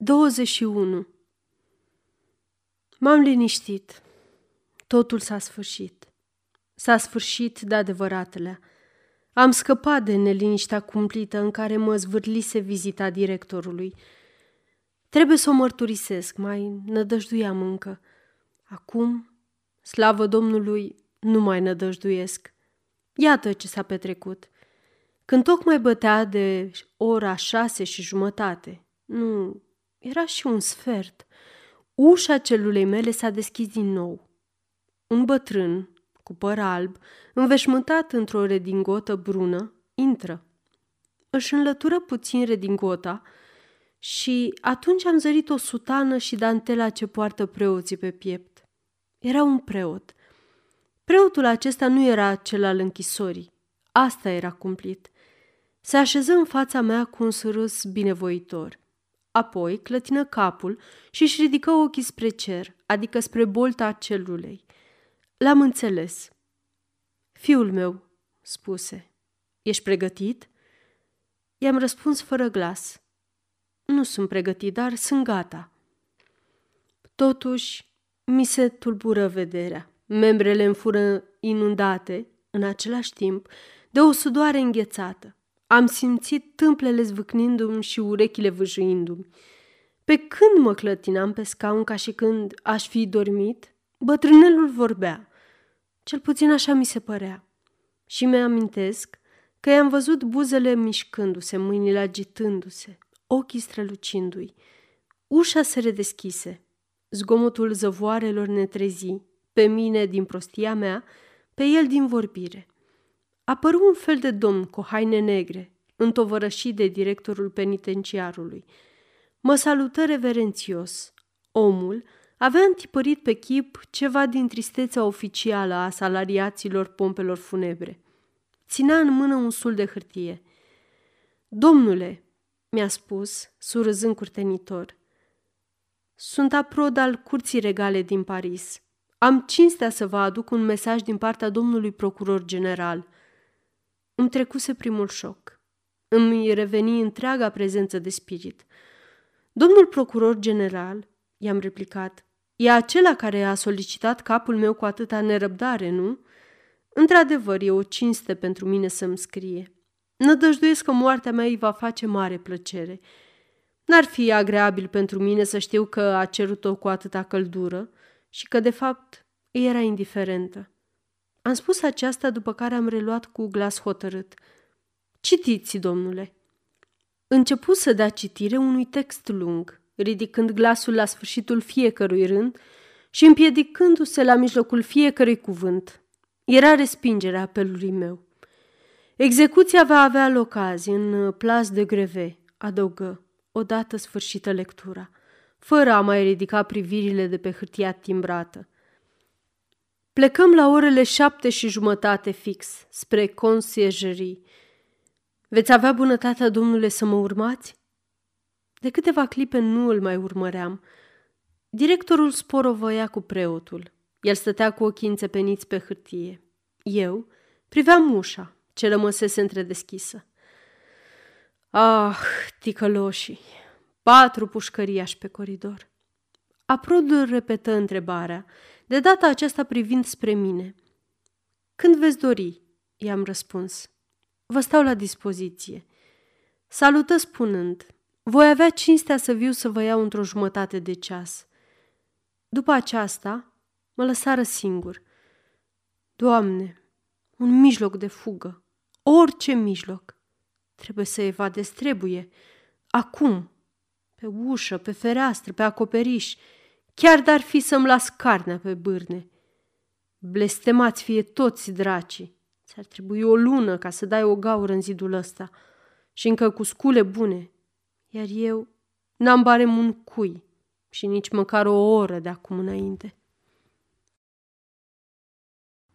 21. M-am liniștit. Totul s-a sfârșit. S-a sfârșit de adevăratele. Am scăpat de neliniștea cumplită în care mă zvârlise vizita directorului. Trebuie să o mărturisesc, mai nădăjduiam încă. Acum, slavă Domnului, nu mai nădăjduiesc. Iată ce s-a petrecut. Când tocmai bătea de ora șase și jumătate, nu, era și un sfert, ușa celulei mele s-a deschis din nou. Un bătrân, cu păr alb, înveșmântat într-o redingotă brună, intră. Își înlătură puțin redingota și atunci am zărit o sutană și dantela ce poartă preoții pe piept. Era un preot. Preotul acesta nu era cel al închisorii. Asta era cumplit. Se așeză în fața mea cu un surâs binevoitor. Apoi clătină capul și își ridică ochii spre cer, adică spre bolta celulei. L-am înțeles. Fiul meu, spuse, ești pregătit? I-am răspuns fără glas. Nu sunt pregătit, dar sunt gata. Totuși, mi se tulbură vederea. Membrele îmi fură inundate, în același timp, de o sudoare înghețată. Am simțit tâmplele zvâcnindu-mi și urechile vâjuindu-mi. Pe când mă clătinam pe scaun ca și când aș fi dormit, bătrânelul vorbea. Cel puțin așa mi se părea. Și mi-amintesc că i-am văzut buzele mișcându-se, mâinile agitându-se, ochii strălucindu-i. Ușa se redeschise. Zgomotul zăvoarelor ne trezi, pe mine din prostia mea, pe el din vorbire – apăru un fel de domn cu haine negre, întovărășit de directorul penitenciarului. Mă salută reverențios. Omul avea întipărit pe chip ceva din tristețea oficială a salariaților pompelor funebre. Ținea în mână un sul de hârtie. Domnule, mi-a spus, surâzând curtenitor, sunt aprod al curții regale din Paris. Am cinstea să vă aduc un mesaj din partea domnului procuror general – îmi trecuse primul șoc. Îmi reveni întreaga prezență de spirit. Domnul procuror general, i-am replicat, e acela care a solicitat capul meu cu atâta nerăbdare, nu? Într-adevăr, e o cinste pentru mine să-mi scrie. Nădăjduiesc că moartea mea îi va face mare plăcere. N-ar fi agreabil pentru mine să știu că a cerut-o cu atâta căldură și că, de fapt, era indiferentă. Am spus aceasta după care am reluat cu glas hotărât. Citiți, domnule. Începu să dea citire unui text lung, ridicând glasul la sfârșitul fiecărui rând și împiedicându-se la mijlocul fiecărui cuvânt. Era respingerea apelului meu. Execuția va avea loc azi în Place de Greve, adăugă, odată sfârșită lectura, fără a mai ridica privirile de pe hârtia timbrată. Plecăm la orele șapte și jumătate fix, spre conciergerie. Veți avea bunătatea, domnule, să mă urmați? De câteva clipe nu îl mai urmăream. Directorul sporovăia cu preotul. El stătea cu ochii înțepeniți pe hârtie. Eu priveam ușa, ce rămăsese întredeschisă. Ah, ticăloșii! Patru pușcăriași pe coridor. Aprudul repetă întrebarea – de data aceasta privind spre mine. Când veți dori, i-am răspuns. Vă stau la dispoziție. Salută spunând, voi avea cinstea să viu să vă iau într-o jumătate de ceas. După aceasta, mă lăsară singur. Doamne, un mijloc de fugă, orice mijloc. Trebuie să evadez, trebuie. Acum, pe ușă, pe fereastră, pe acoperiș, chiar dar fi să-mi las carnea pe bârne. Blestemați fie toți dracii. Ți-ar trebui o lună ca să dai o gaură în zidul ăsta și încă cu scule bune. Iar eu n-am barem un cui și nici măcar o oră de acum înainte.